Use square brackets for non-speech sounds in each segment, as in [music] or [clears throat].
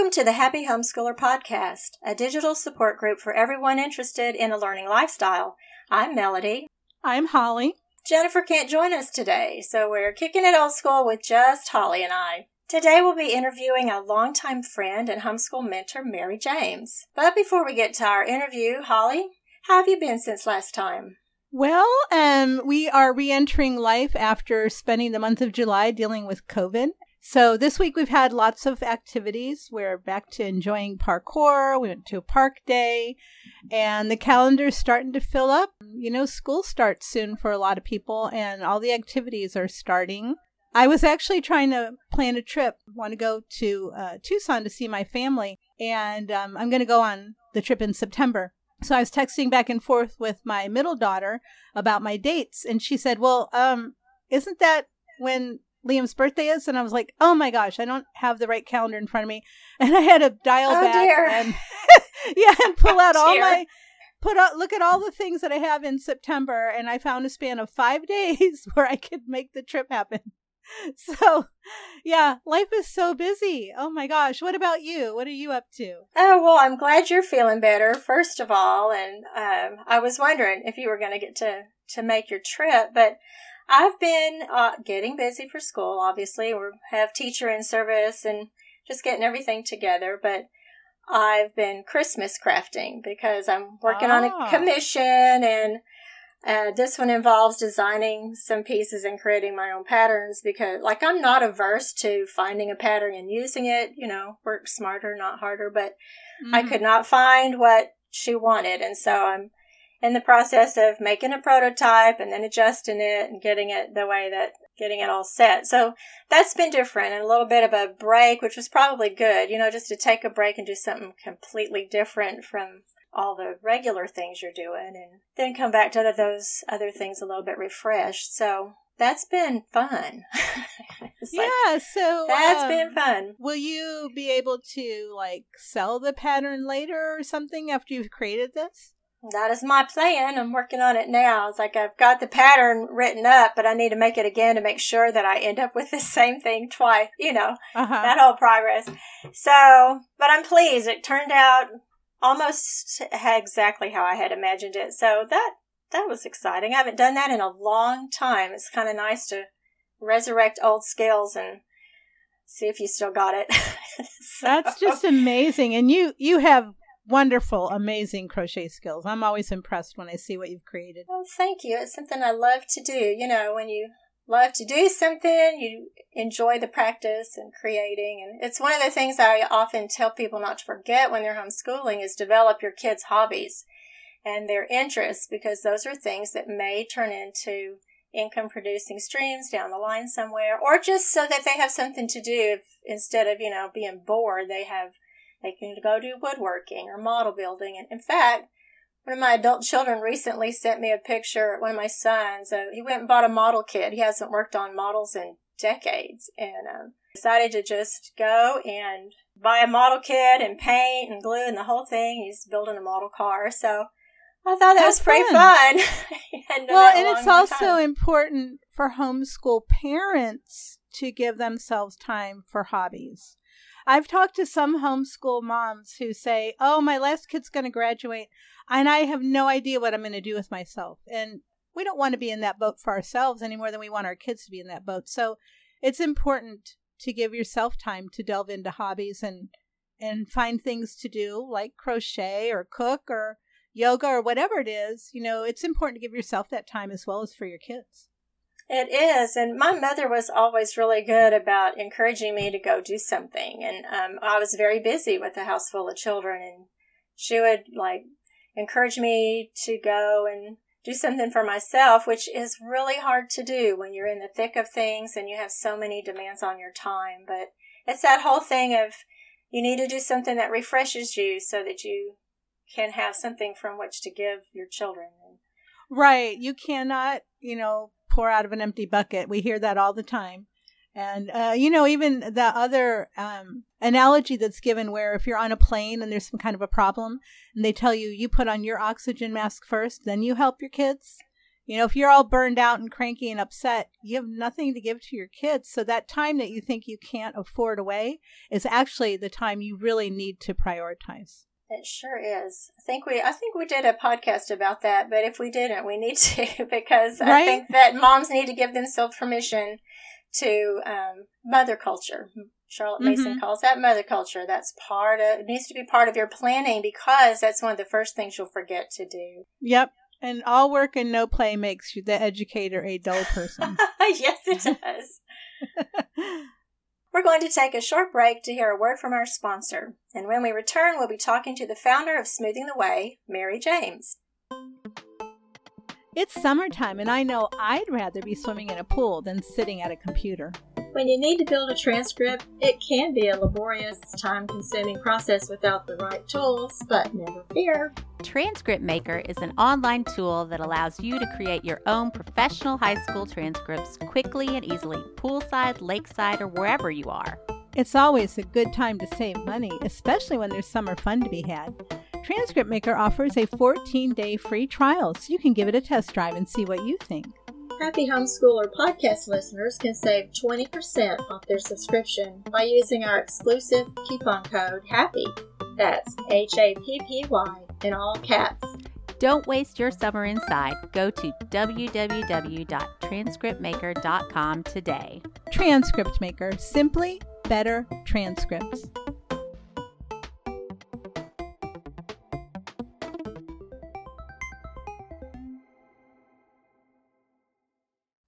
Welcome to the Happy Homeschooler Podcast, a digital support group for everyone interested in a learning lifestyle. I'm Melody. I'm Holly. Jennifer can't join us today, so we're kicking it old school with just Holly and I. Today we'll be interviewing a longtime friend and homeschool mentor, Mary James. But before we get to our interview, Holly, how have you been since last time? Well, um, we are re-entering life after spending the month of July dealing with COVID. So this week we've had lots of activities. We're back to enjoying parkour. We went to a park day and the calendar's starting to fill up. You know, school starts soon for a lot of people and all the activities are starting. I was actually trying to plan a trip. I want to go to uh, Tucson to see my family and um, I'm going to go on the trip in September. So I was texting back and forth with my middle daughter about my dates and she said, "Well, um, isn't that when Liam's birthday is, and I was like, oh my gosh, I don't have the right calendar in front of me, [laughs] and I had to dial oh, back dear. and [laughs] yeah, and pull out Oh, all my put out look at all the things that I have in September, and I found a span of five [laughs] days where I could make the trip happen. So, yeah, life is so busy. Oh my gosh, what about you? What are you up to? Oh, well, I'm glad you're feeling better, first of all. And um, I was wondering if you were going to get to, to make your trip, but I've been uh, getting busy for school, obviously. We have teacher in service and just getting everything together. But I've been Christmas crafting because I'm working on Ah. a commission and uh, this one involves designing some pieces and creating my own patterns because, like, I'm not averse to finding a pattern and using it. You know, work smarter, not harder. But I Mhm. could not find what she wanted, and so I'm in the process of making a prototype and then adjusting it and getting it the way that getting it all set. So that's been different and a little bit of a break, which was probably good. You know, just to take a break and do something completely different from all the regular things you're doing and then come back to those other things a little bit refreshed. So that's been fun. [laughs] It's like, yeah, so that's um, been fun. Will you be able to like sell the pattern later or something after you've created this? That is my plan. I'm working on it now. It's like I've got the pattern written up, but I need to make it again to make sure that I end up with the [laughs] same thing twice, you know, Uh-huh. that whole progress. So, but I'm pleased. It turned out almost exactly how I had imagined it. So that, that was exciting. I haven't done that in a long time. It's kind of nice to resurrect old skills and see if you still got it. [laughs] So- That's just amazing. And you you have wonderful, amazing crochet skills. I'm always impressed when I see what you've created. Well, thank you. It's something I love to do. You know, when you love to do something, you enjoy the practice and creating. And it's one of the things I often tell people not to forget when they're homeschooling is develop your kids' hobbies and their interests because those are things that may turn into income producing streams down the line somewhere or just so that they have something to do if, instead of, you know, being bored, they have, they can go do woodworking or model building. And in fact, one of my adult children recently sent me a picture. One of my sons, uh, he went and bought a model kit. He hasn't worked on models in decades, and um, decided to just go and buy a model kit and paint and glue and the whole thing. He's building a model car, so I thought that That's was pretty fun. fun. [laughs] Well, and it's also time. important for homeschool parents to give themselves time for hobbies. I've talked to some homeschool moms who say, "Oh, my last kid's going to graduate, and I have no idea what I'm going to do with myself." And we don't want to be in that boat for ourselves any more than we want our kids to be in that boat. So, it's important to give yourself time to delve into hobbies and and find things to do like crochet or cook or yoga or whatever it is, you know, it's important to give yourself that time as well as for your kids. It is, and my mother was always really good about encouraging me to go do something. And um, I was very busy with a house full of children, and she would like encourage me to go and do something for myself, which is really hard to do when you're in the thick of things and you have so many demands on your time. But it's that whole thing of you need to do something that refreshes you so that you can have something from which to give your children. Right. You cannot, you know, pour out of an empty bucket. We hear that all the time. And, uh, you know, even the other um, analogy that's given where if you're on a plane and there's some kind of a problem and they tell you, you put on your oxygen mask first, then you help your kids. You know, if you're all burned out and cranky and upset, you have nothing to give to your kids. So that time that you think you can't afford away is actually the time you really need to prioritize. It sure is. I think we I think we did a podcast about that, but if we didn't, we need [laughs] to because right? I think that moms need to give themselves permission to um, mother culture. Charlotte Mason mm-hmm. calls that mother culture. That's part of it needs to be part of your planning because that's one of the first things you'll forget to do. Yep. And all work and no play makes you the educator a dull person. [laughs] yes, it [laughs] does. We're going to take a short break to hear a word from our sponsor. And when we return, we'll be talking to the founder of Smoothing the Way, Mary James. It's summertime, and I know I'd rather be swimming in a pool than sitting at a computer. When you need to build a transcript, it can be a laborious, time consuming process without the right tools, but never fear. Transcript Maker is an online tool that allows you to create your own professional high school transcripts quickly and easily, poolside, lakeside, or wherever you are. It's always a good time to save money, especially when there's summer fun to be had. Transcript Maker offers a 14 day free trial, so you can give it a test drive and see what you think. Happy Homeschooler podcast listeners can save 20% off their subscription by using our exclusive coupon code HAPPY. That's H A P P Y in all caps. Don't waste your summer inside. Go to www.transcriptmaker.com today. Transcript Maker, simply better transcripts.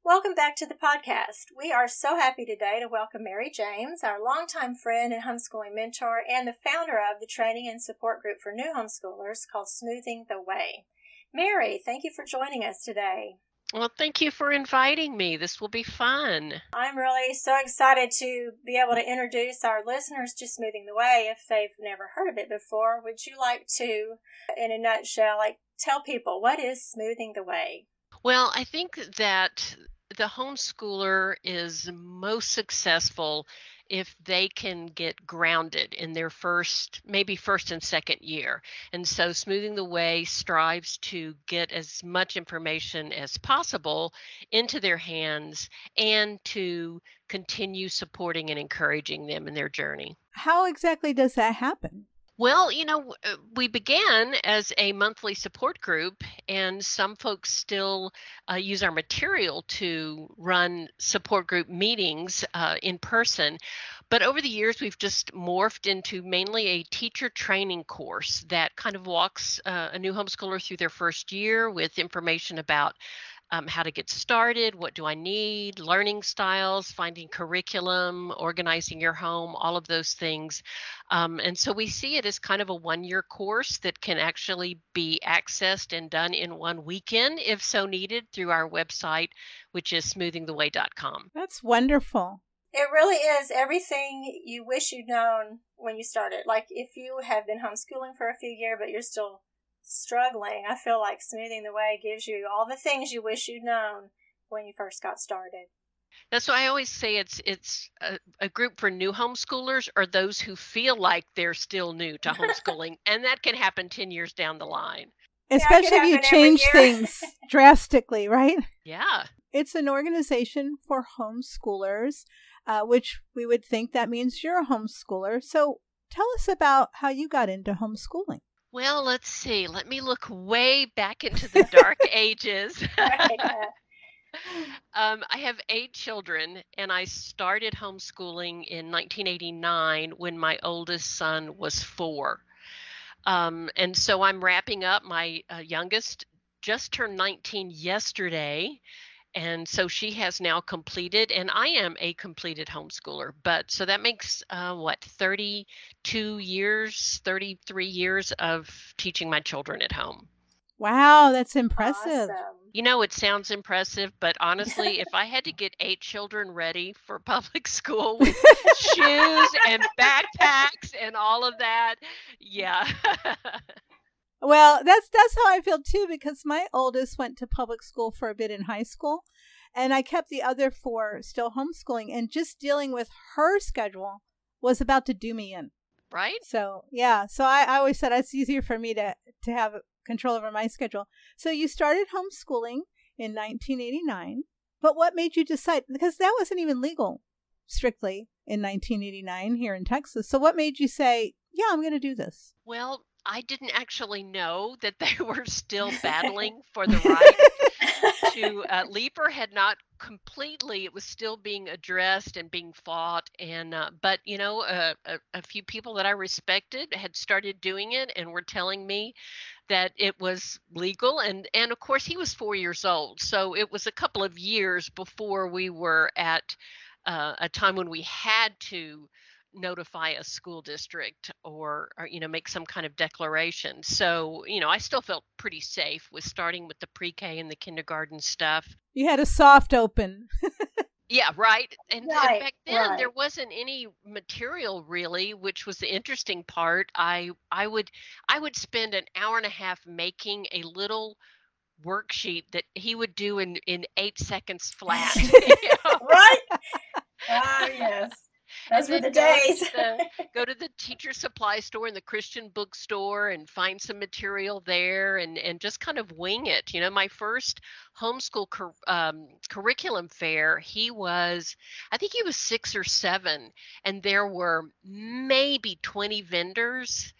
Welcome back to the podcast. We are so happy today to welcome Mary James, our longtime friend and homeschooling mentor, and the founder of the training and support group for new homeschoolers called Smoothing the Way. Mary, thank you for joining us today. Well, thank you for inviting me. This will be fun. I'm really so excited to be able to introduce our listeners to Smoothing the Way if they've never heard of it before. Would you like to, in a nutshell, like tell people what is Smoothing the Way? Well, I think that the homeschooler is most successful if they can get grounded in their first, maybe first and second year. And so Smoothing the Way strives to get as much information as possible into their hands and to continue supporting and encouraging them in their journey. How exactly does that happen? Well, you know, uh, we began as a monthly support group, and some folks still uh, use our material to run support group meetings uh, in person. But over the years, we've just morphed into mainly a teacher training course that kind of walks uh, a new homeschooler through their first year with information about um, how to get started, what do I need, learning styles, finding curriculum, organizing your home, all of those things. Um, and so we see it as kind of a one year course that can actually be accessed and done in one weekend if so needed through our website, which is smoothingtheway.com. That's wonderful. It really is everything you wish you'd known when you started. Like if you have been homeschooling for a few years, but you're still struggling, I feel like Smoothing the Way gives you all the things you wish you'd known when you first got started. That's why I always say it's it's a, a, group for new homeschoolers or those who feel like they're still new to homeschooling, [laughs] and that can happen ten years down the line. Especially yeah, if you change things [laughs] drastically, right? Yeah. It's an organization for homeschoolers, uh, which we would think that means you're a homeschooler. So tell us about how you got into homeschooling. Well, let's see. Let me look way back into the dark [laughs] ages. [laughs] um, I have eight children, and I started homeschooling in 1989 when my oldest son was four. Um, and so I'm wrapping up. My uh, youngest just turned 19 yesterday and so she has now completed and i am a completed homeschooler but so that makes uh, what 32 years 33 years of teaching my children at home. Wow that's impressive. Awesome. you know it sounds impressive but honestly if [laughs] i had to get eight children ready for [laughs] public school with shoes [laughs] and backpacks and all of that yeah Well, that's that's how I feel too because my oldest went to public school for a bit in high school and I kept the other four still homeschooling and just dealing with her schedule was about to do me in. Right? So, yeah, so I, I always said it's easier for me to to have control over my schedule. So you started homeschooling in 1989. But what made you decide? Because that wasn't even legal strictly in 1989 here in Texas. So what made you say, yeah, I'm going to do this? Well, I didn't actually know that they [laughs] were still battling [laughs] for the right to uh, [laughs] Leeper had not completely it was still being addressed and being fought and uh, but you know uh, a, a few people that I respected had started doing it and were telling me that it was legal and and of course he was 4 years old so it was a couple of years before we were at uh, a time when we had to notify a school district or, or you know make some kind of declaration. So you know i still felt pretty safe with starting with the pre-k and the kindergarten stuff. You had a soft open. [laughs] Yeah right. And, right, and back then right. there wasn't any material really which was the interesting part. I i would i would spend an hour and a half making a little worksheet that he would do in in eight seconds flat [laughs] you [laughs] know? right? Ah yes those were the days. Go to the, [laughs] go to the teacher supply store and the Christian bookstore and find some material there and, and just kind of wing it. You know, my first homeschool cur- um, curriculum fair, he was, I think he was six or seven, and there were maybe 20 vendors.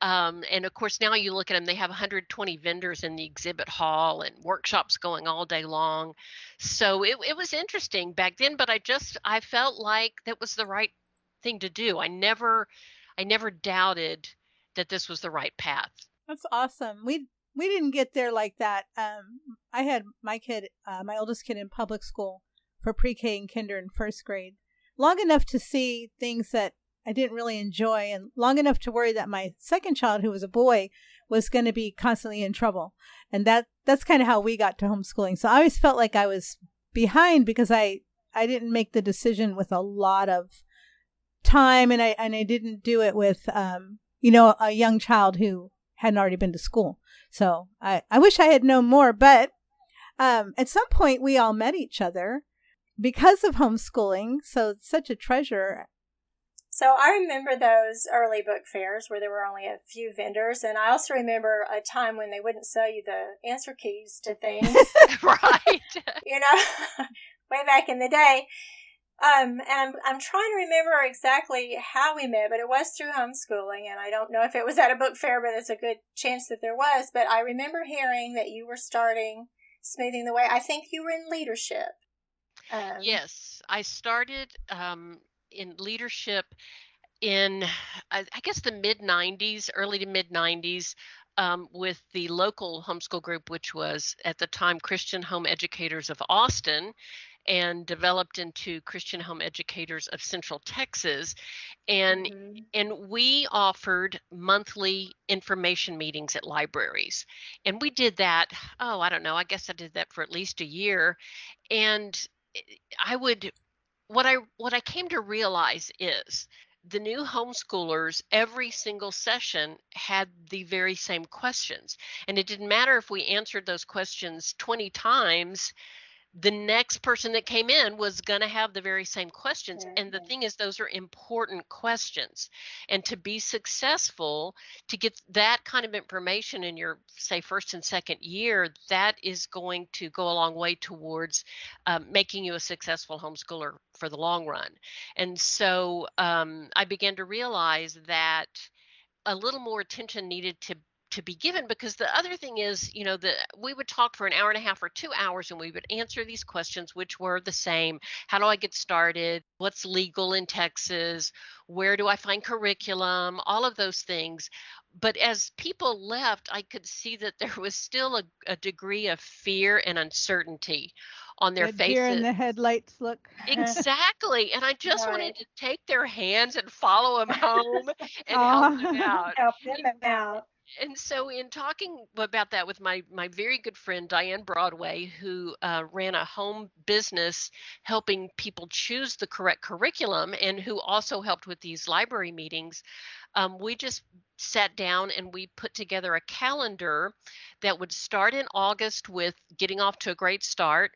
Um, and of course, now you look at them, they have 120 vendors in the exhibit hall and workshops going all day long. So it, it was interesting back then, but I just, I felt like that was the right thing to do. I never, I never doubted that this was the right path. That's awesome. We, we didn't get there like that. Um, I had my kid, uh, my oldest kid in public school for pre-K and kinder and first grade long enough to see things that I didn't really enjoy, and long enough to worry that my second child, who was a boy, was going to be constantly in trouble. And that that's kind of how we got to homeschooling. So I always felt like I was behind because I I didn't make the decision with a lot of time, and I and I didn't do it with um you know a young child who hadn't already been to school. So I I wish I had known more, but um at some point we all met each other because of homeschooling. So it's such a treasure so I remember those early book fairs where there were only a few vendors, and I also remember a time when they wouldn't sell you the answer keys to things. [laughs] right. [laughs] you know, [laughs] way back in the day. Um, and I'm, I'm trying to remember exactly how we met, but it was through homeschooling, and I don't know if it was at a book fair, but it's a good chance that there was. But I remember hearing that you were starting Smoothing the Way. I think you were in leadership. Um, yes, I started um, in leadership in I, guess the mid 90s, early to mid 90s, um, with the local homeschool group, which was at the time Christian Home Educators of Austin and developed into Christian Home Educators of Central Texas. And mm-hmm. and we offered monthly information meetings at libraries. And we did that, oh, I don't know, I guess I did that for at least a year. And eh, I would what I what I came to realize is the new homeschoolers every single session had the very same questions. And it didn't matter if we answered those questions 20 times the next person that came in was going to have the very same questions and the thing is those are important questions. And to be successful to get that kind of information in your say first and second year that is going to go a long way towards um, making you a successful homeschooler for the long run. And so um, i began to realize that a little more attention needed to to be given because the other thing is you know that we would talk for an hour and a half or two hours and we would answer these questions which were the same how do i get started what's legal in texas where do i find curriculum all of those things but as people left i could see that there was still a, a degree of fear and uncertainty on their the faces. Deer in the headlights look. [laughs] exactly. And I just right. wanted to take their hands and follow them home and help them out. [laughs] Help them out and so in talking about that with my my very good friend diane broadway who uh, ran a home business helping people choose the correct curriculum and who also helped with these library meetings um, we just sat down and we put together a calendar that would start in august with getting off to a great start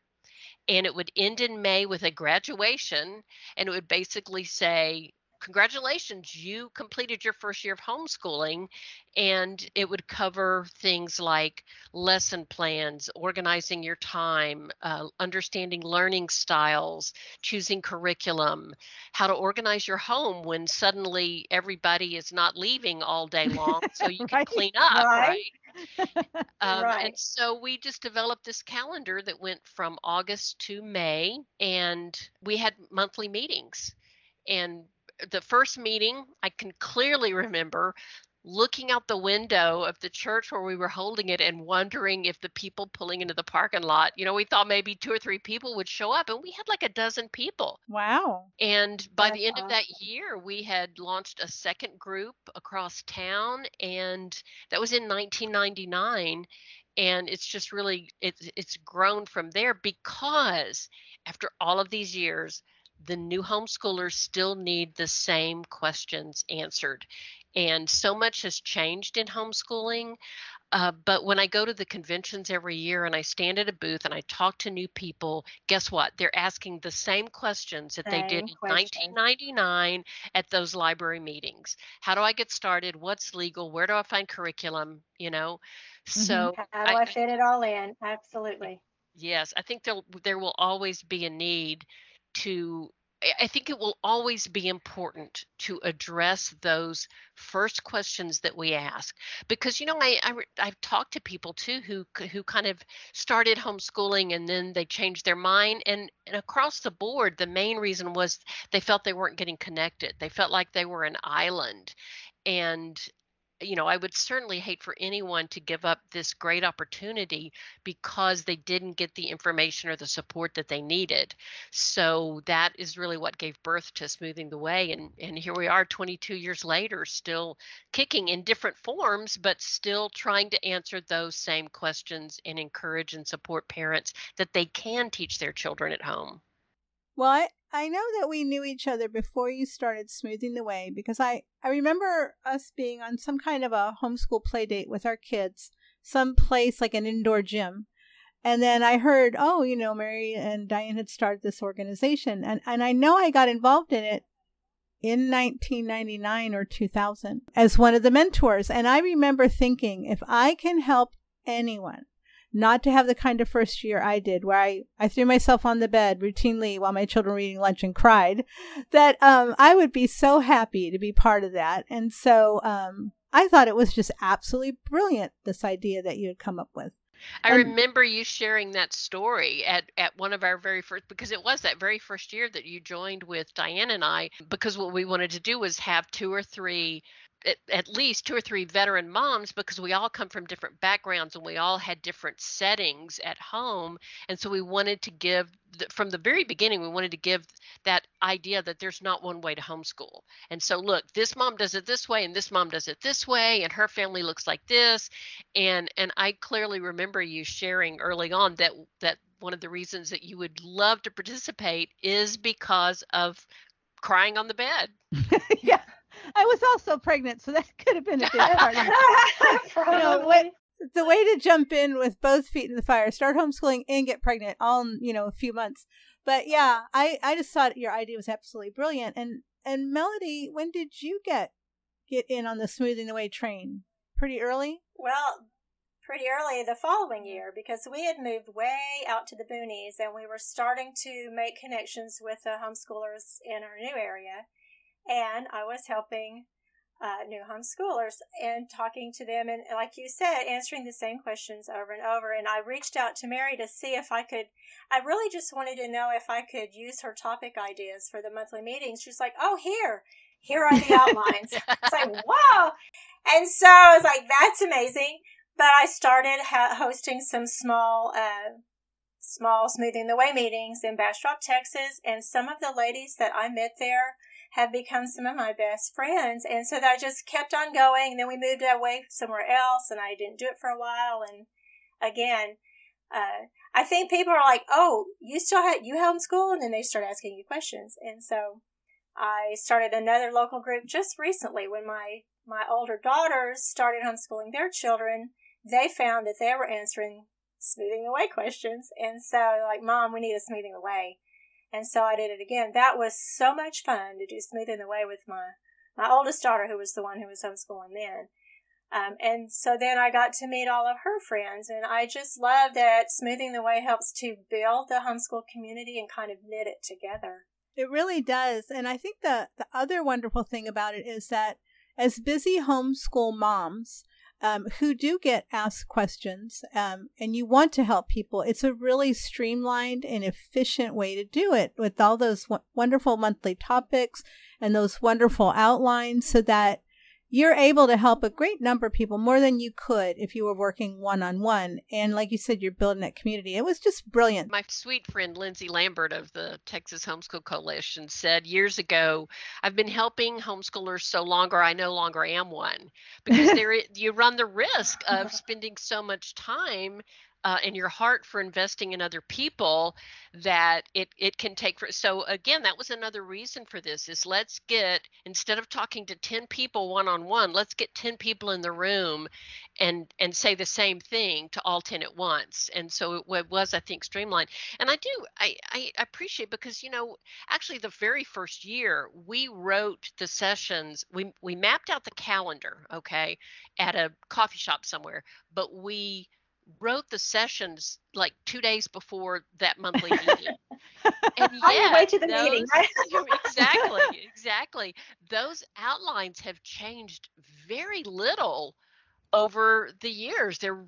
and it would end in may with a graduation and it would basically say congratulations, you completed your first year of homeschooling. And it would cover things like lesson plans, organizing your time, uh, understanding learning styles, choosing curriculum, how to organize your home when suddenly everybody is not leaving all day [laughs] long so you can Right. clean up, Right. right? [laughs] Um, Right. And so we just developed this calendar that went from August to May, and we had monthly meetings. And the first meeting, I can clearly remember looking out the window of the church where we were holding it and wondering if the people pulling into the parking lot, you know, we thought maybe two or three people would show up, and we had like a dozen people. Wow. And by the That's end of that year, we had launched a second group across town, and that was in 1999. And it's just really it's it's grown from there because after all of these years, the new homeschoolers still need the same questions answered. And so much has changed in homeschooling. Uh, but when I go to the conventions every year and I stand at a booth and I talk to new people, guess what? They're asking the same questions that they did Same in questions. 1999 at those library meetings. How do I get started? What's legal? Where do I find curriculum? You know, so How do I- I fit it all in? Absolutely. Yes, I think there there will always be a need to I- think it will always be important to address those first questions that we ask. Because you know I, I I've talked to people too who who kind of started homeschooling and then they changed their mind and, and across the board the main reason was they felt they weren't getting connected. They felt like they were an island. And you know, I would certainly hate for anyone to give up this great opportunity because they didn't get the information or the support that they needed. So that is really what gave birth to Smoothing the Way. And, and here we are 22 years later, still kicking in different forms, but still trying to answer those same questions and encourage and support parents that they can teach their children at home. Well, I, I know that we knew each other before you started smoothing the way because I, I remember us being on some kind of a homeschool play date with our kids, some place like an indoor gym. And then I heard, oh, you know, Mary and Diane had started this organization. And, and I know I got involved in it in 1999 or 2000 as one of the mentors. And I remember thinking, if I can help anyone not to have the kind of first year I did, where I, I threw myself on the bed routinely while my children were eating lunch and cried, that um, I would be so happy to be part of that. And so um, I thought it was just absolutely brilliant, this idea that you had come up with. I And- remember you sharing that story at, at one of our very first, because it was that very first year that you joined with Diane and I, because what we wanted to do was have two or three, at, least two or three veteran moms, because we all come from different backgrounds and we all had different settings at home. And so we wanted to give, from the very beginning, we wanted to give that idea that there's not one way to homeschool. And so, look, this mom does it this way and this mom does it this way, and her family looks like this and and I clearly remember you sharing early on that that one of the reasons that you would love to participate is because of crying on the bed. [laughs] yeah. I was also pregnant, so that [laughs] could have been a big part of it. know, what- the way to jump in with both feet in the fire, start homeschooling and get pregnant all in, you know, a few months. But yeah, I, I just thought your idea was absolutely brilliant. And and Melody, when did you get get in on the smoothing the way train? Pretty early? Well, pretty early the following year because we had moved way out to the boonies and we were starting to make connections with the homeschoolers in our new area. And I was helping uh, new homeschoolers and talking to them and like you said answering the same questions over and over. And i reached out to mary to see if i could i really just wanted to know if i could use her topic ideas for the monthly meetings. She's like oh here here are the [laughs] outlines. It's like whoa. And so i was like that's amazing. But i started ha- hosting some small uh, small smoothing the way meetings in bastrop texas. And some of the ladies that i met there have become some of my best friends. And so that just kept on going. And then we moved away somewhere else and I didn't do it for a while. And again, uh, I think people are like, oh, you still had, you homeschool? And then they start asking you questions. And so I started another local group just recently when my, my older daughters started homeschooling their children. They found that they were answering smoothing the way questions. And so like, mom, we need a smoothing the way. And so I did it again. That was so much fun to do Smoothing the Way with my, my oldest daughter, who was the one who was homeschooling then. Um, and so then I got to meet all of her friends, and I just love that Smoothing the Way helps to build the homeschool community and kind of knit it together. It really does. And I think the, the other wonderful thing about it is that as busy homeschool moms, um, who do get asked questions um, and you want to help people, it's a really streamlined and efficient way to do it with all those w- wonderful monthly topics and those wonderful outlines so that you're able to help a great number of people more than you could if you were working one on one. And like you said, you're building that community. It was just brilliant. My sweet friend Lindsay Lambert of the Texas Homeschool Coalition said years ago, I've been helping homeschoolers so longer I no longer am one because [laughs] there you run the risk of spending so much time uh, and your heart for investing in other people that it it can take for so again that was another reason for this is let's get instead of talking to 10 people one on one let's get 10 people in the room and and say the same thing to all 10 at once. And so it was i think streamlined. And i do i i appreciate because you know actually the very first year we wrote the sessions we we mapped out the calendar okay at a coffee shop somewhere but we wrote the sessions like two days before that [laughs] monthly meeting. and On your way to the those, meeting, right? [laughs] [laughs] exactly, exactly. Those outlines have changed very little over the years they're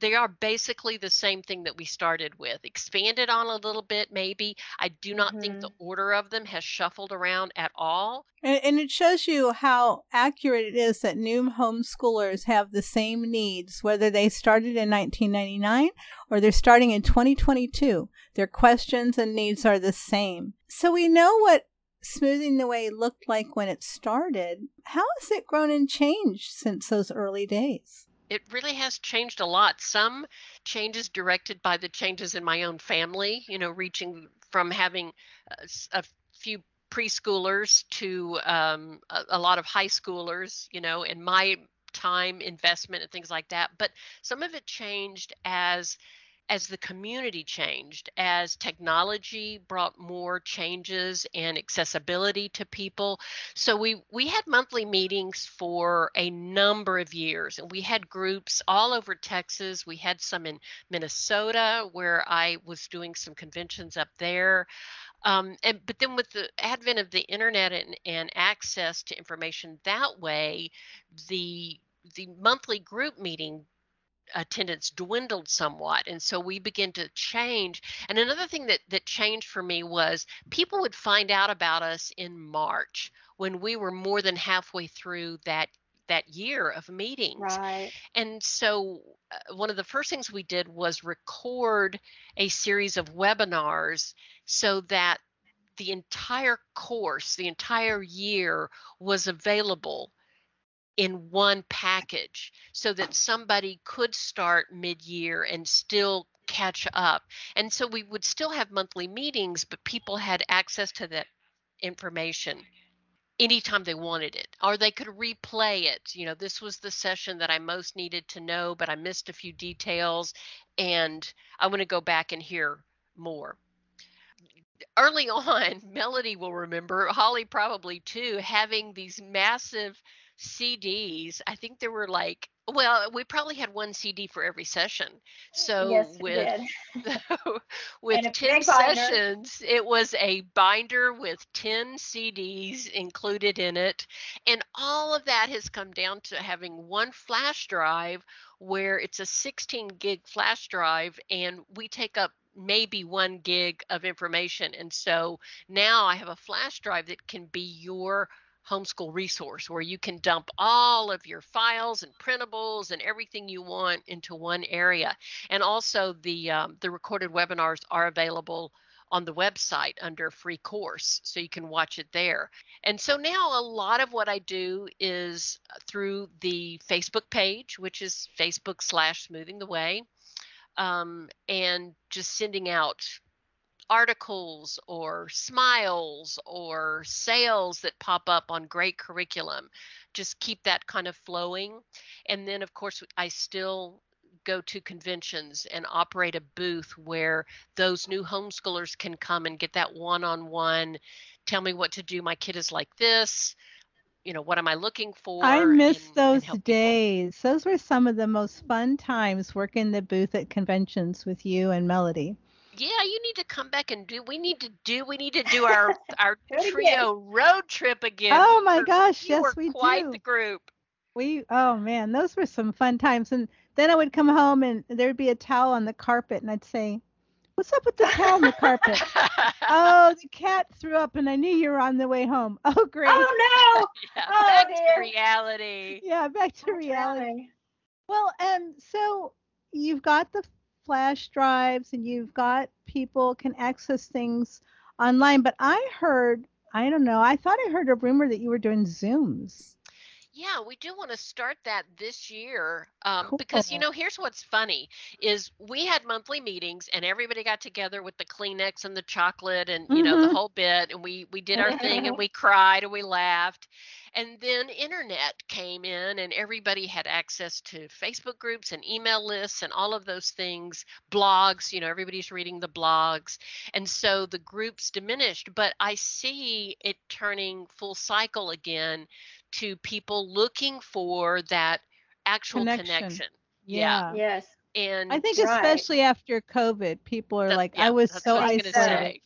they are basically the same thing that we started with expanded on a little bit maybe i do not mm-hmm. think the mm-hmm. order of them has shuffled around at all and, and it shows you how accurate it is that new homeschoolers have the same needs whether they started in 1999 or they're starting in 2022 their questions and needs are the same so we know what smoothing the way looked like when it started. How has it grown and changed since those early days? It really has changed a lot. Some changes directed by the changes in my own family, you know, reaching from having a, a few preschoolers to um, a, a lot of high schoolers, you know, and my time investment and things like that. But some of it changed as as the community changed, as technology brought more changes and accessibility to people. So we we had monthly meetings for a number of years and we had groups all over Texas. We had some in Minnesota where I was doing some conventions up there. Um, and but then with the advent of the internet and, and access to information that way, the the monthly group meeting attendance dwindled somewhat and so we began to change. And another thing that that changed for me was people would find out about us in march when we were more than halfway through that that year of meetings. Right. And so uh, one of the first things we did was record a series of webinars so that the entire course the entire year was available in one package so that somebody could start mid-year and still catch up. And so we would still have monthly meetings, but people had access to that information anytime they wanted it or they could replay it you know this was the session that i most needed to know but i missed a few details and i want to go back and hear more early [laughs] on melody will remember holly probably too having these massive CDs. I think there were like well, we probably had one CD for every session. So yes, with [laughs] with 10 sessions, it was a binder with 10 CDs included in it. And all of that has come down to having one flash drive where it's a 16 gig flash drive and we take up maybe one gig of information. And so now I have a flash drive that can be your homeschool resource where you can dump all of your files and printables and everything you want into one area. And also the um, the recorded webinars are available on the website under free course so you can watch it there. And so now a lot of what I do is through the Facebook page, which is Facebook slash smoothing the way. Um, and just sending out articles or smiles or sales that pop up on great curriculum. Just keep that kind of flowing. And then, of course, I still go to conventions and operate a booth where those new homeschoolers can come and get that one-on-one tell me what to do my kid is like this you know what am i looking for i miss and, those and days people. those were some of the most fun times working the booth at conventions with you and melody yeah you need to come back and do we need to do we need to do our [laughs] our trio road trip again oh my gosh yes we quite do the group we oh man those were some fun times and then i would come home and there'd be a towel on the carpet and i'd say What's up with the towel on the carpet? [laughs] oh, the cat threw up, and I knew you were on the way home. [laughs] Oh, great. Oh no. yeah, oh, back dear. to reality. Yeah, back to That's reality. reality. Well, um, so you've got the flash drives, and you've got people can access things online. But I heard, I don't know, I thought I heard a rumor that you were doing Zooms. Yeah, we do want to start that this year um, cool. because you know here's what's funny is we had monthly meetings and everybody got together with the Kleenex and the chocolate and you mm-hmm. know the mm-hmm. whole bit and we we did our thing and we cried and we laughed and then internet came in and everybody had access to Facebook groups and email lists and all of those things blogs you know everybody's reading the blogs and so the groups diminished but I see it turning full cycle again to people looking for that actual connection. connection. Yeah. yeah. Yes. And I think especially after COVID, people are that, like, yeah, I was so I isolated.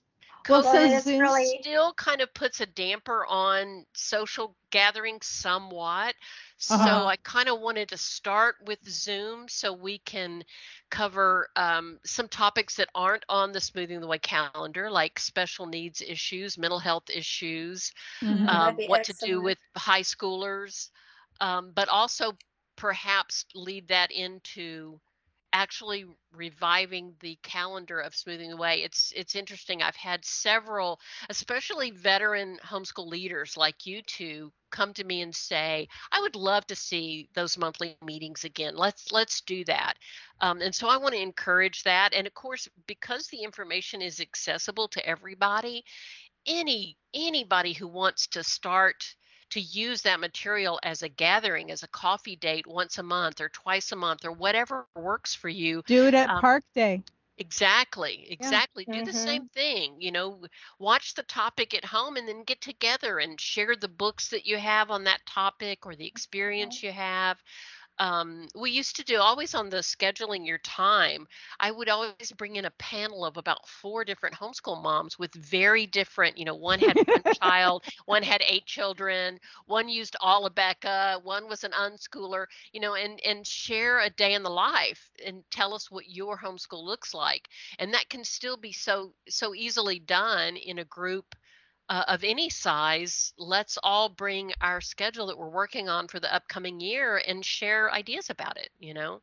Well, so Zoom really... still kind of puts a damper on social gathering somewhat. So uh-huh. I kind of wanted to start with Zoom so we can cover um, some topics that aren't on the Smoothing the Way calendar, like special needs issues, mental health issues, mm-hmm. um, what excellent. to do with high schoolers, um, but also perhaps lead that into actually reviving the calendar of smoothing the way it's it's interesting i've had several especially veteran homeschool leaders like you two come to me and say i would love to see those monthly meetings again. Let's let's do that. Um, and so i want to encourage that. And of course because the information is accessible to everybody any anybody who wants to start to use that material as a gathering, as a coffee date once a month or twice a month or whatever works for you. Do it at um, Park Day. Exactly, exactly. Yeah. Do mm-hmm. the same thing. You know, watch the topic at home and then get together and share the books that you have on that topic or the experience you have um, we used to do always on the scheduling your time i would always bring in a panel of about four different homeschool moms with very different you know one had one [laughs] child one had eight children one used Olabeka one was an unschooler you know and and share a day in the life and tell us what your homeschool looks like and that can still be so so easily done in a group uh, of any size, let's all bring our schedule that we're working on for the upcoming year and share ideas about it, you know?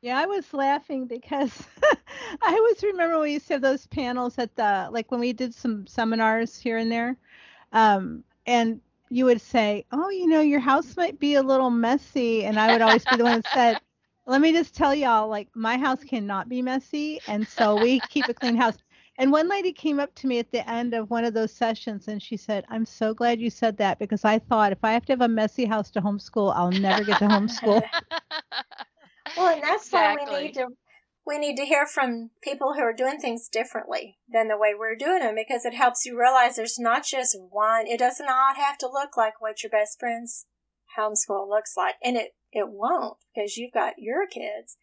Yeah, I was laughing because [laughs] I always remember we used to have those panels at the, like when we did some seminars here and there. Um, and you would say, Oh, you know, your house might be a little messy. And I would always be the one that said, [laughs] Let me just tell y'all, like, my house cannot be messy. And so we keep a clean house. And one lady came up to me at the end of one of those sessions and she said, I'm so glad you said that because I thought if I have to have a messy house to homeschool, I'll never get to homeschool. [laughs] well, and that's exactly. why we need to we need to hear from people who are doing things differently than the way we're doing them because it helps you realize there's not just one it does not have to look like what your best friend's homeschool looks like. And it, it won't because you've got your kids.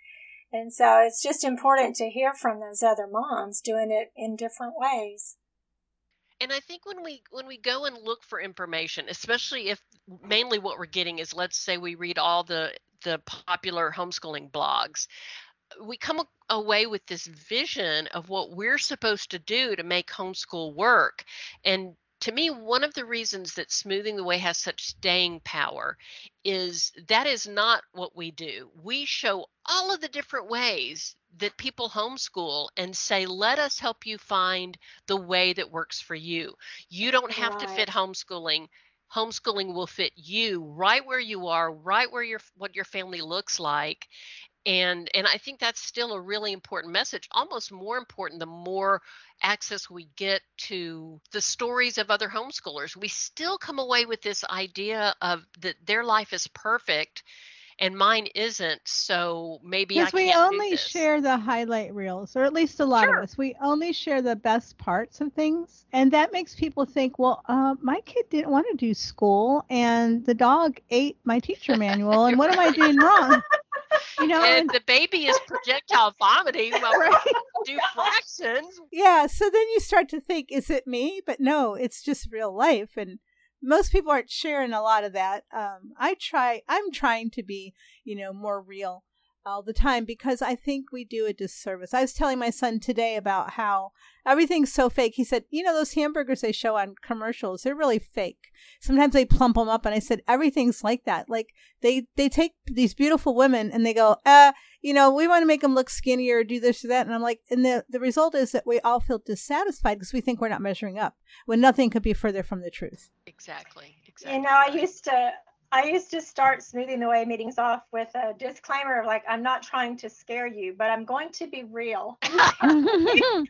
And so it's just important to hear from those other moms doing it in different ways. And I think when we when we go and look for information, especially if mainly what we're getting is let's say we read all the the popular homeschooling blogs, we come away with this vision of what we're supposed to do to make homeschool work and to me, one of the reasons that Smoothing the Way has such staying power is that is not what we do. We show all of the different ways that people homeschool and say, let us help you find the way that works for you. You don't have right. to fit homeschooling. Homeschooling will fit you right where you are, right where your what your family looks like and and i think that's still a really important message almost more important the more access we get to the stories of other homeschoolers we still come away with this idea of that their life is perfect and mine isn't. So maybe because we only share the highlight reels, or at least a lot sure. of us. We only share the best parts of things, and that makes people think, well, uh, my kid didn't want to do school, and the dog ate my teacher manual, and what am I doing wrong? [laughs] [laughs] You know, and, and the baby is projectile vomiting while right. [laughs] do fractions. Yeah, so then you start to think, is it me? But no, it's just real life, and most people aren't sharing a lot of that. Um, I try, I'm trying to be, you know, more real all the time because I think we do a disservice. I was telling my son today about how everything's so fake. He said, You know, those hamburgers they show on commercials, they're really fake. Sometimes they plump them up. And I said, Everything's like that. Like they, they take these beautiful women and they go, uh, you know, we want to make them look skinnier or do this or that. And I'm like, and the, the result is that we all feel dissatisfied because we think we're not measuring up when nothing could be further from the truth. Exactly. Exactly. You know, I used to, I used to start smoothing the way meetings off with a disclaimer of like, I'm not trying to scare you, but I'm going to be real. [laughs] [laughs] the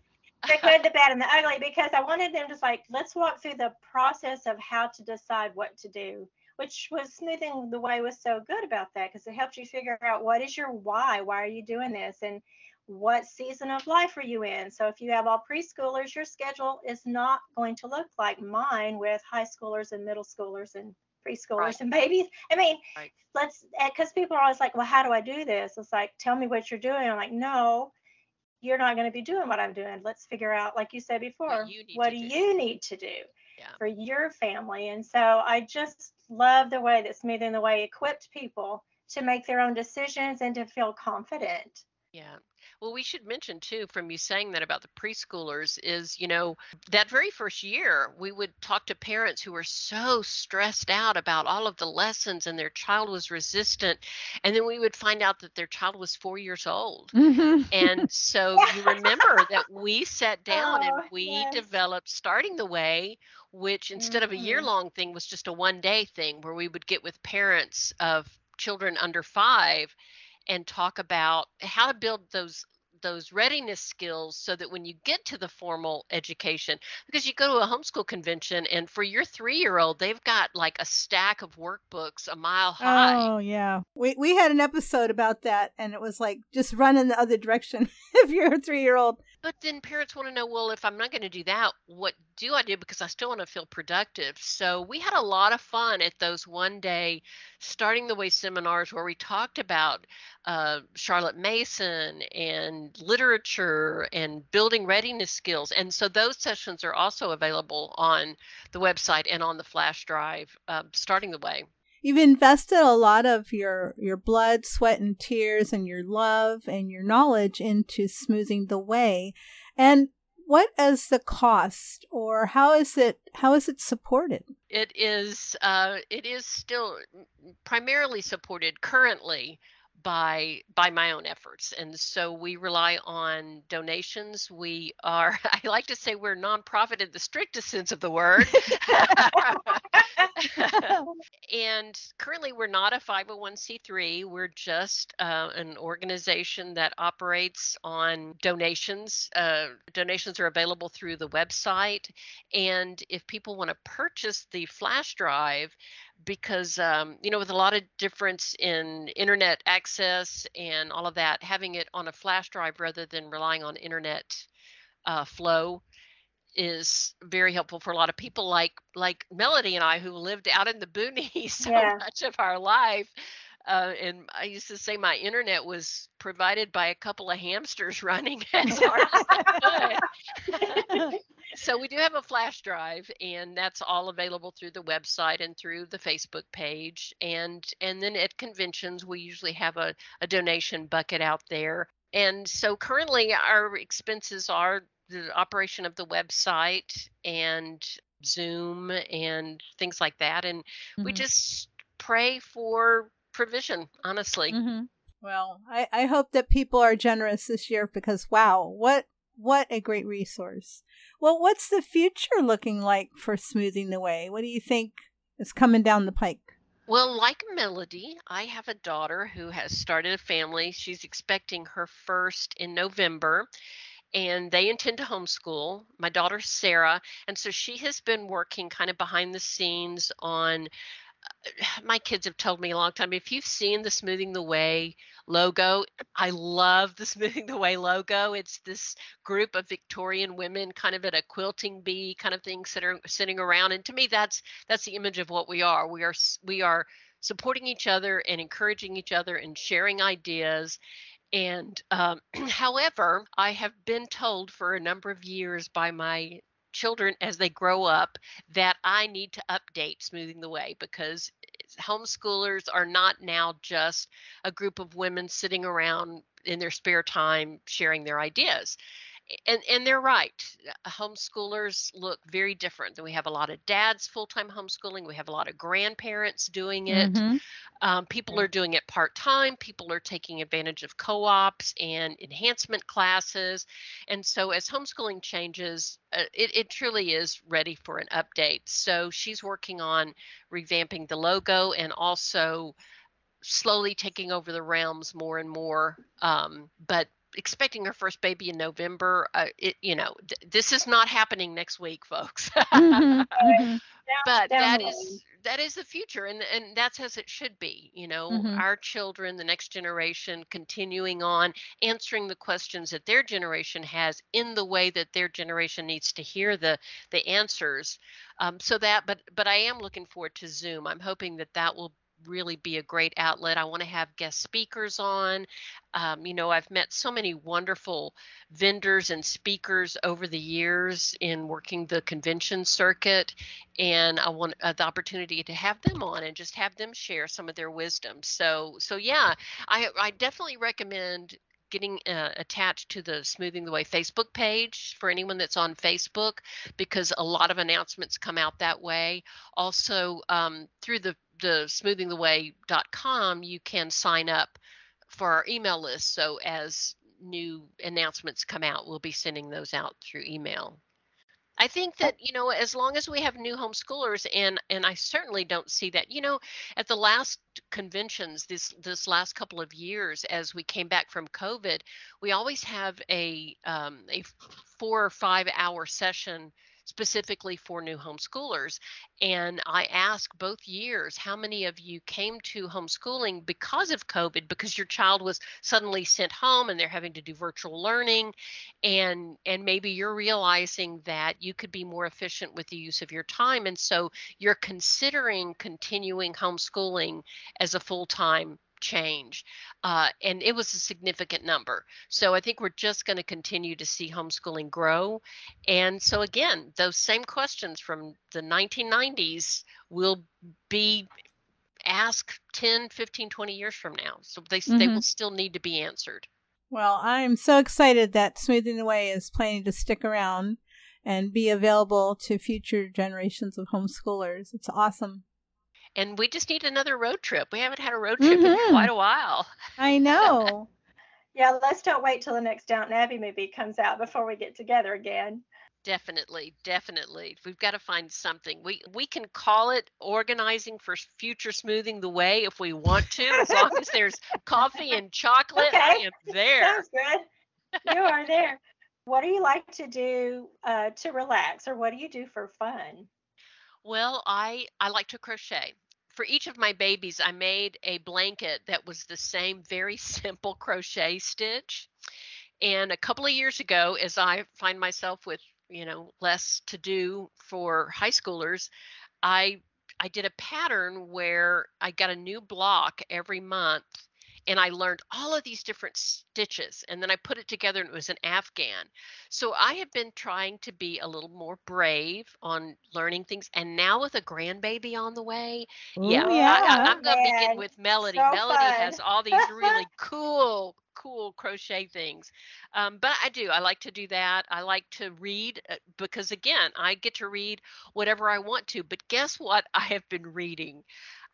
good, the bad, and the ugly, because I wanted them to like, let's walk through the process of how to decide what to do, which was smoothing the way was so good about that because it helped you figure out what is your why, why are you doing this, and what season of life are you in. So if you have all preschoolers, your schedule is not going to look like mine with high schoolers and middle schoolers and preschoolers right. and babies. I mean, right. let's eh, because people are always like, well, how do I do this? It's like, tell me what you're doing. I'm like, no, you're not going to be doing what I'm doing. Let's figure out, like you said before, what, do, do you need to do yeah. for your family? And so I just love the way that Smoothing the Way equipped people to make their own decisions and to feel confident. Yeah. Well, we should mention too, from you saying that about the preschoolers, is you know, that very first year, we would talk to parents who were so stressed out about all of the lessons and their child was resistant. And then we would find out that their child was four years old. Mm-hmm. And so you remember that we sat [laughs] down oh, and we yes. developed starting the way which instead mm-hmm. of a year long thing was just a one day thing where we would get with parents of children under five and talk about how to build those those readiness skills so that when you get to the formal education because you go to a homeschool convention and for your 3-year-old they've got like a stack of workbooks a mile high. Oh yeah. We we had an episode about that and it was like just run in the other direction [laughs] if you're a 3-year-old. But then parents want to know, well, if I'm not going to do that, what do I do because I still want to feel productive? So we had a lot of fun at those one day starting the way seminars where we talked about uh, Charlotte Mason and literature and building readiness skills. And so those sessions are also available on the website and on the flash drive, uh, starting the way. You've invested a lot of your your blood, sweat, and tears, and your love and your knowledge into smoothing the way. And what is the cost, or how is it how is it supported? It is uh, it is still primarily supported currently by by my own efforts and so we rely on donations. We are [laughs] i like to say we're nonprofit in the strictest sense of the word. [laughs] And currently we're not a 501c3 we're just uh, an organization that operates on donations uh, donations are available through the website. And if people want to purchase the flash drive because um, you know with a lot of difference in internet access and all of that having it on a flash drive rather than relying on internet uh, flow is very helpful for a lot of people like like melody and i who lived out in the boonies [laughs] so yeah. much of our life uh, and I used to say my internet was provided by a couple of hamsters [laughs] running [laughs] as hard as could. [laughs] so we do have a flash drive, and that's all available through the website and through the Facebook page. And and then at conventions, we usually have a, a donation bucket out there. And so currently, our expenses are the operation of the website and Zoom and things like that. And mm-hmm. we just pray for provision, honestly. Mm-hmm. Well, I, I hope that people are generous this year because wow, what what a great resource. Well, what's the future looking like for smoothing the way? What do you think is coming down the pike? Well, like Melody, I have a daughter who has started a family. She's expecting her first in November and they intend to homeschool. My daughter Sarah, and so she has been working kind of behind the scenes on [sighs] my kids have told me a long time if you've seen the smoothing the way logo i love the [laughs] smoothing the way logo. It's this group of victorian women kind of at a quilting bee kind of thing sitting sitting around and to me that's that's the image of what we are. We are we are supporting each other and encouraging each other and sharing ideas. And um, [clears throat] however i have been told for a number of years by my children as they grow up that I need to update Smoothing the Way because eh, homeschoolers are not now just a group of women sitting around in their spare time sharing their ideas and and they're right homeschoolers look very different we have a lot of dads full-time homeschooling we have a lot of grandparents doing it. Mm-hmm. um, people are doing it part-time people are taking advantage of co-ops and enhancement classes and so as homeschooling changes uh, it, it truly is ready for an update. So she's working on revamping the logo and also slowly taking over the realms more and more um, but expecting her first baby in November. Uh, it, you know, th- this is not happening next week, folks. [laughs] mm-hmm, mm-hmm. But that is that is the future, and and that's as it should be. You know, mm-hmm. our children, the next generation, continuing on answering the questions that their generation has in the way that their generation needs to hear the the answers. Um, so that, but but I am looking forward to Zoom. I'm hoping that that will really be a great outlet. I want to have guest speakers on. Um, you know, I've met so many wonderful vendors and speakers over the years in working the convention circuit, and I want uh, the opportunity to have them on and just have them share some of their wisdom. So, so yeah, I I definitely recommend getting uh, attached to the Smoothing the Way Facebook page for anyone that's on Facebook because a lot of announcements come out that way. Also, um, through the the smoothingtheway.com, you can sign up for our email list. So as new announcements come out, we'll be sending those out through email. I think that you know as long as we have new homeschoolers and and I certainly don't see that you know at the last conventions this this last couple of years as we came back from COVID we always have a um, a four or five hour session specifically for new homeschoolers. And I ask both years how many of you came to homeschooling because of COVID, because your child was suddenly sent home and they're having to do virtual learning. And, and maybe you're realizing that you could be more efficient with the use of your time. And so you're considering continuing homeschooling as a full time change. Uh, and it was a significant number. So I think we're just going to continue to see homeschooling grow. And so, again, those same questions from the 1990s will be asked 10, 15, 20 years from now. So they, mm-hmm. they will still need to be answered. Well, I'm so excited that Smoothing the Way is planning to stick around and be available to future generations of homeschoolers. It's awesome and we just need another road trip. We haven't had a road trip mm-hmm. in quite a while. I [laughs] know. yeah, let's don't wait till the next Downton Abbey movie comes out before we get together again. Definitely, definitely. We've got to find something. We we can call it organizing for future smoothing the way if we want to, as long as [laughs] there's coffee and chocolate. Okay. I am there. Sounds good. You are there. What do you like to do uh, to relax, or what do you do for fun? Well, I I like to crochet for each of my babies, I made a blanket that was the same very [laughs] simple crochet stitch. And a couple of years ago, as I find myself with, you know, less to do for high schoolers, I I did a pattern where I got a new block every month and I learned all of these different stitches and then I put it together and it was an Afghan. So I have been trying to be a little more brave on learning things and now with a grandbaby on the way, Ooh, yeah, yeah, I, am going to begin with Melody. So Melody fun. has all these really [laughs] cool cool crochet things. Um, but I do. I like to do that. I like to read uh, because, again, I get to read whatever I want to. But guess what? [laughs] I have been reading.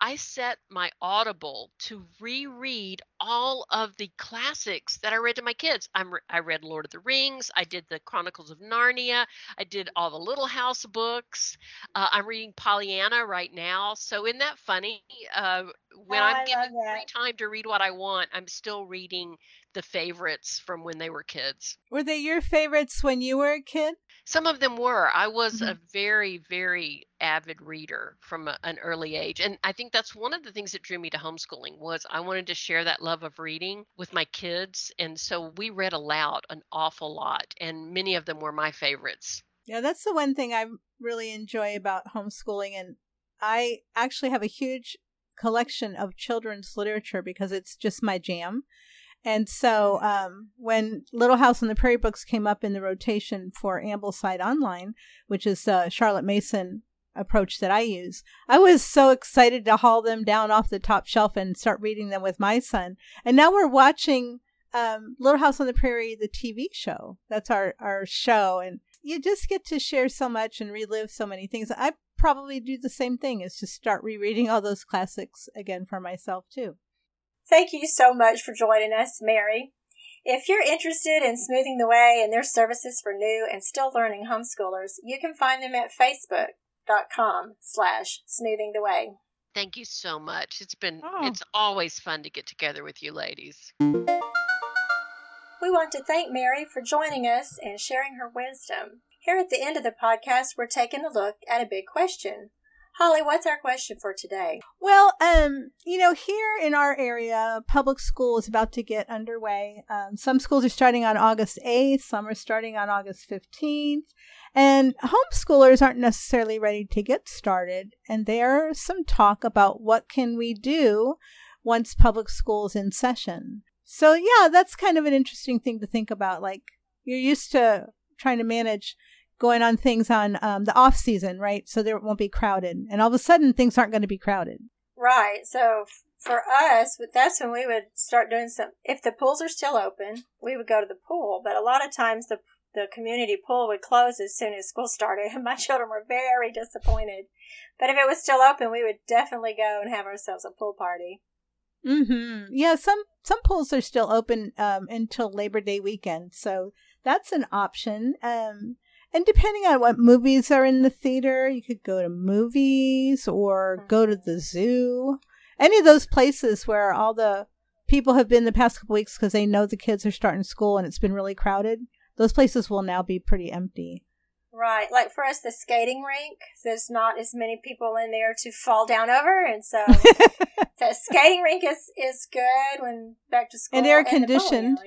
I set my Audible to reread all of the classics that I read to my kids. I'm, I read Lord of the Rings. I did the Chronicles of Narnia. I did all the Little House books. Uh, I'm reading Pollyanna right now. So isn't that funny? Uh, when oh, I'm given free time to read what I want, I'm still reading the favorites from when they were kids. Were they your favorites when you were a kid? Some of them were. I was mm-hmm. a very, very avid reader from a, an early age, and I think that's one of the things that drew me to homeschooling was I wanted to share that love of reading with my kids, and so we read aloud an awful lot, and many of them were my favorites. Yeah, that's the one thing I really enjoy about homeschooling, and I actually have a huge collection of children's literature because it's just my jam. And so um, when Little House on the Prairie books came up in the rotation for Ambleside Online, which is the Charlotte Mason approach that I use, I was so excited to haul them down off the top shelf and start reading them with my son. And now we're watching um, Little House on the Prairie, the TV show. That's our, our show. And you just get to share so much and relive so many things. I probably do the same thing is to start rereading all those classics again for myself too. Thank you so much for joining us, Mary. If you're interested in Smoothing the Way and their services for new and still learning homeschoolers, you can find them at facebook.com slash smoothing the way. Thank you so much. It's been oh. it's always fun to get together with you ladies. We want to thank Mary for joining us and sharing her wisdom. Here at the end of the podcast, we're taking a look at a big question. Holly, what's our question for today? Well, um, you know, here in our area, public school is about to get underway. Um, some schools are starting on August 8th, some are starting on August 15th, and homeschoolers aren't necessarily ready to get started. And there's some talk about what can we do once public school's in session. So yeah, that's kind of an interesting thing to think about. Like you're used to trying to manage going on things on um, the off season, right? So there won't be crowded, and all of a sudden things aren't going to be crowded. Right. So for us, that's when we would start doing some. If the pools are still open, we would go to the pool. But a lot of times the the community pool would close as soon as school started, and [laughs] my children were very disappointed. But if it was still open, we would definitely go and have ourselves a pool party. Mm-hmm. Yeah. Some some pools are still open um, until Labor Day weekend, so that's an option. Um, and depending on what movies are in the theater, you could go to movies or go to the zoo. Any of those places where all the people have been the past couple weeks because they know the kids are starting school and it's been really crowded. Those places will now be pretty empty. Right. Like for us, the skating rink, there's not as many people in there to fall down over. And so [laughs] the skating rink is, is good when back to school. And air conditioned.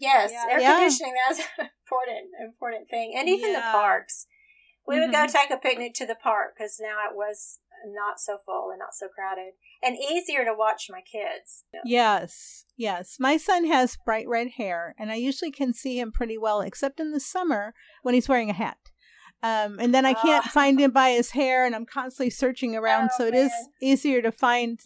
Yes, yeah. air yeah. conditioning. That's [laughs] an important, important thing. And even yeah. the parks. We mm-hmm. would go mm-hmm. take a picnic to the park because now it was not so full and not so crowded and easier to watch my kids. Yes, yes. My son has bright red hair, and I usually can see him pretty well, except in the summer when he's wearing a hat. Um, and then I can't uh, find him by his hair, and I'm constantly searching around. Oh, so it man. is easier to find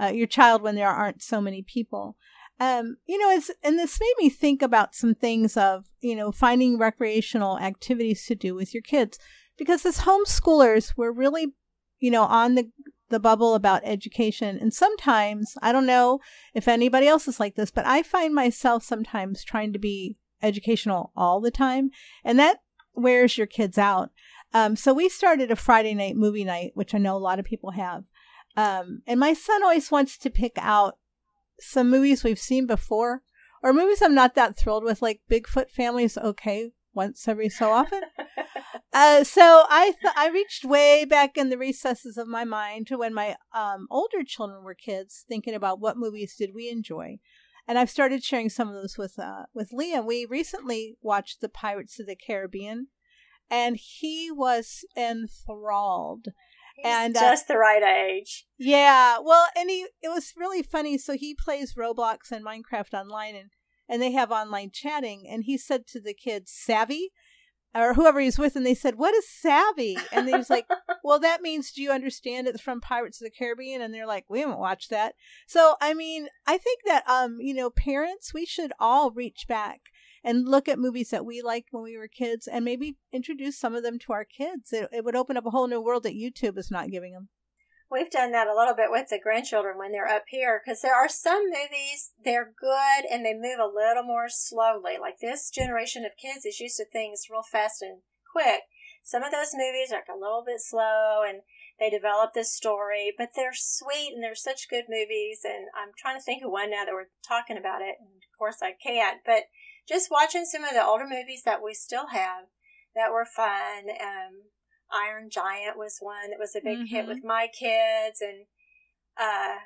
uh, your child when there aren't so many people. Um, you know, it's, and this made me think about some things of, you know, finding recreational activities to do with your kids. Because as homeschoolers, we're really, you know, on the, the bubble about education. And sometimes, I don't know if anybody else is like this, but I find myself sometimes trying to be educational all the time. And that wears your kids out. Um, so we started a Friday night movie night, which I know a lot of people have. Um, and my son always wants to pick out some movies we've seen before, or movies I'm not that thrilled with, like Bigfoot Family's okay once every so often. [laughs] uh, so I th- I reached way back in the recesses of my mind to when my um, older children were kids, thinking about what movies did we enjoy, and I've started sharing some of those with uh, with Liam. We recently watched the Pirates of the Caribbean, and he was enthralled and uh, just the right age. Yeah, well, and he it was really funny. So he plays Roblox and Minecraft online, and and they have online chatting. And he said to the kids, "Savvy." Or whoever he's with, and they said, "What is savvy?" And he's like, [laughs] "Well, that means do you understand it's from Pirates of the Caribbean?" And they're like, "We haven't watched that." So, I mean, I think that um, you know, parents, we should all reach back and look at movies that we liked when we were kids and maybe introduce some of them to our kids. It, it would open up a whole new world that YouTube is not giving them. We've done that a little bit with the grandchildren when they're up here because there are some movies, they're good and they move a little more slowly. Like this generation of kids is used to things real fast and quick. Some of those movies are a little bit slow and they develop this story, but they're sweet and they're such good movies. And I'm trying to think of one now that we're talking about it. And of course, I can't. But just watching some of the older movies that we still have that were fun. Um, Iron Giant was one that was a big mm-hmm. hit with my kids, and uh,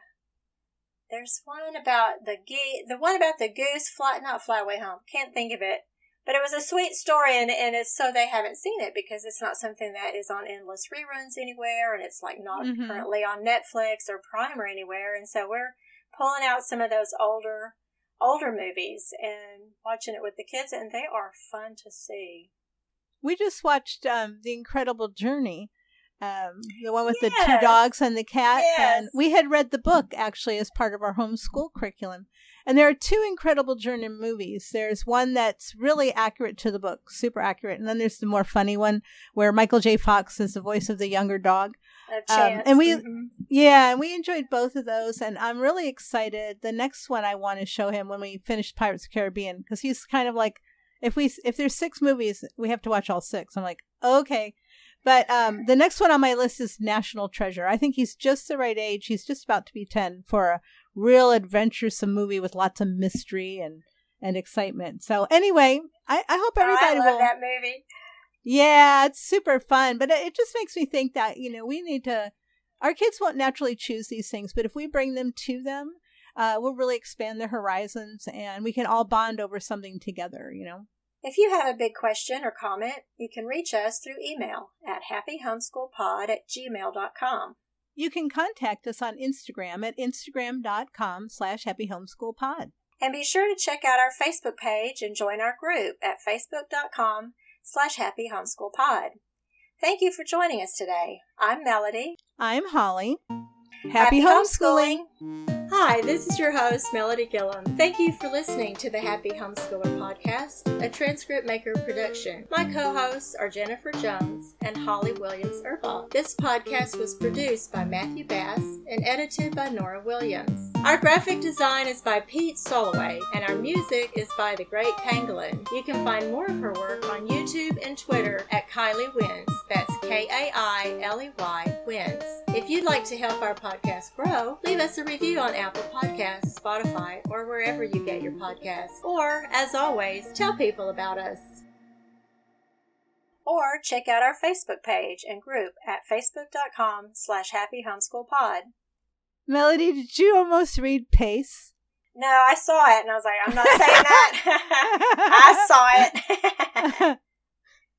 there's one about the ge- the one about the goose fly not fly away home. Can't think of it, but it was a sweet story, and and it's so they haven't seen it because it's not something that is on endless reruns anywhere, and it's like not mm-hmm. currently on Netflix or Prime or anywhere, and so we're pulling out some of those older older movies and watching it with the kids, and they are fun to see. We just watched um, The Incredible Journey, um, the one with yes. the two dogs and the cat. Yes. And we had read the book actually as part of our homeschool curriculum. And there are two incredible journey movies. There's one that's really accurate to the book, super accurate, and then there's the more funny one where Michael J. Fox is the voice of the younger dog. Um, and we, mm-hmm. yeah, and we enjoyed both of those. And I'm really excited. The next one I want to show him when we finish Pirates of the Caribbean because he's kind of like, if we if there's six movies, we have to watch all six. I'm like, okay. But um, the next one on my list is National Treasure. I think he's just the right age. He's just about to be 10 for a real adventuresome movie with lots of mystery and, and excitement. So, anyway, I, I hope everybody oh, I love will. that movie. Yeah, it's super fun. But it just makes me think that, you know, we need to. Our kids won't naturally choose these things, but if we bring them to them, uh, we'll really expand their horizons and we can all bond over something together, you know? If you have a big question or comment, you can reach us through email at happyhomeschoolpod at gmail.com. You can contact us on Instagram at instagram.com slash happyhomeschoolpod. And be sure to check out our Facebook page and join our group at facebook.com slash happyhomeschoolpod. Thank you for joining us today. I'm Melody. I'm Holly. Happy, Happy homeschooling. homeschooling. Hi, this is your host, Melody Gillum. Thank you for listening to the Happy Homeschooler Podcast, a transcript maker production. My co hosts are Jennifer Jones and Holly Williams Urbach. This podcast was produced by Matthew Bass and edited by Norah Williams. Our graphic design is by Pete Soloway, and our music is by The Great Pangolin. You can find more of her work on YouTube and Twitter at Kailey Wins. That's K A I L E Y Wins. If you'd like to help our podcast grow, leave us a review on Apple Podcasts, Spotify, or wherever you get your podcasts. Or, as always, tell people about us. Or check out our Facebook page and group at facebook.com slash happyhomeschoolpod. Melody, did you almost read Pace? No, I saw it and I was like, I'm not saying that. [laughs] I saw it. [laughs]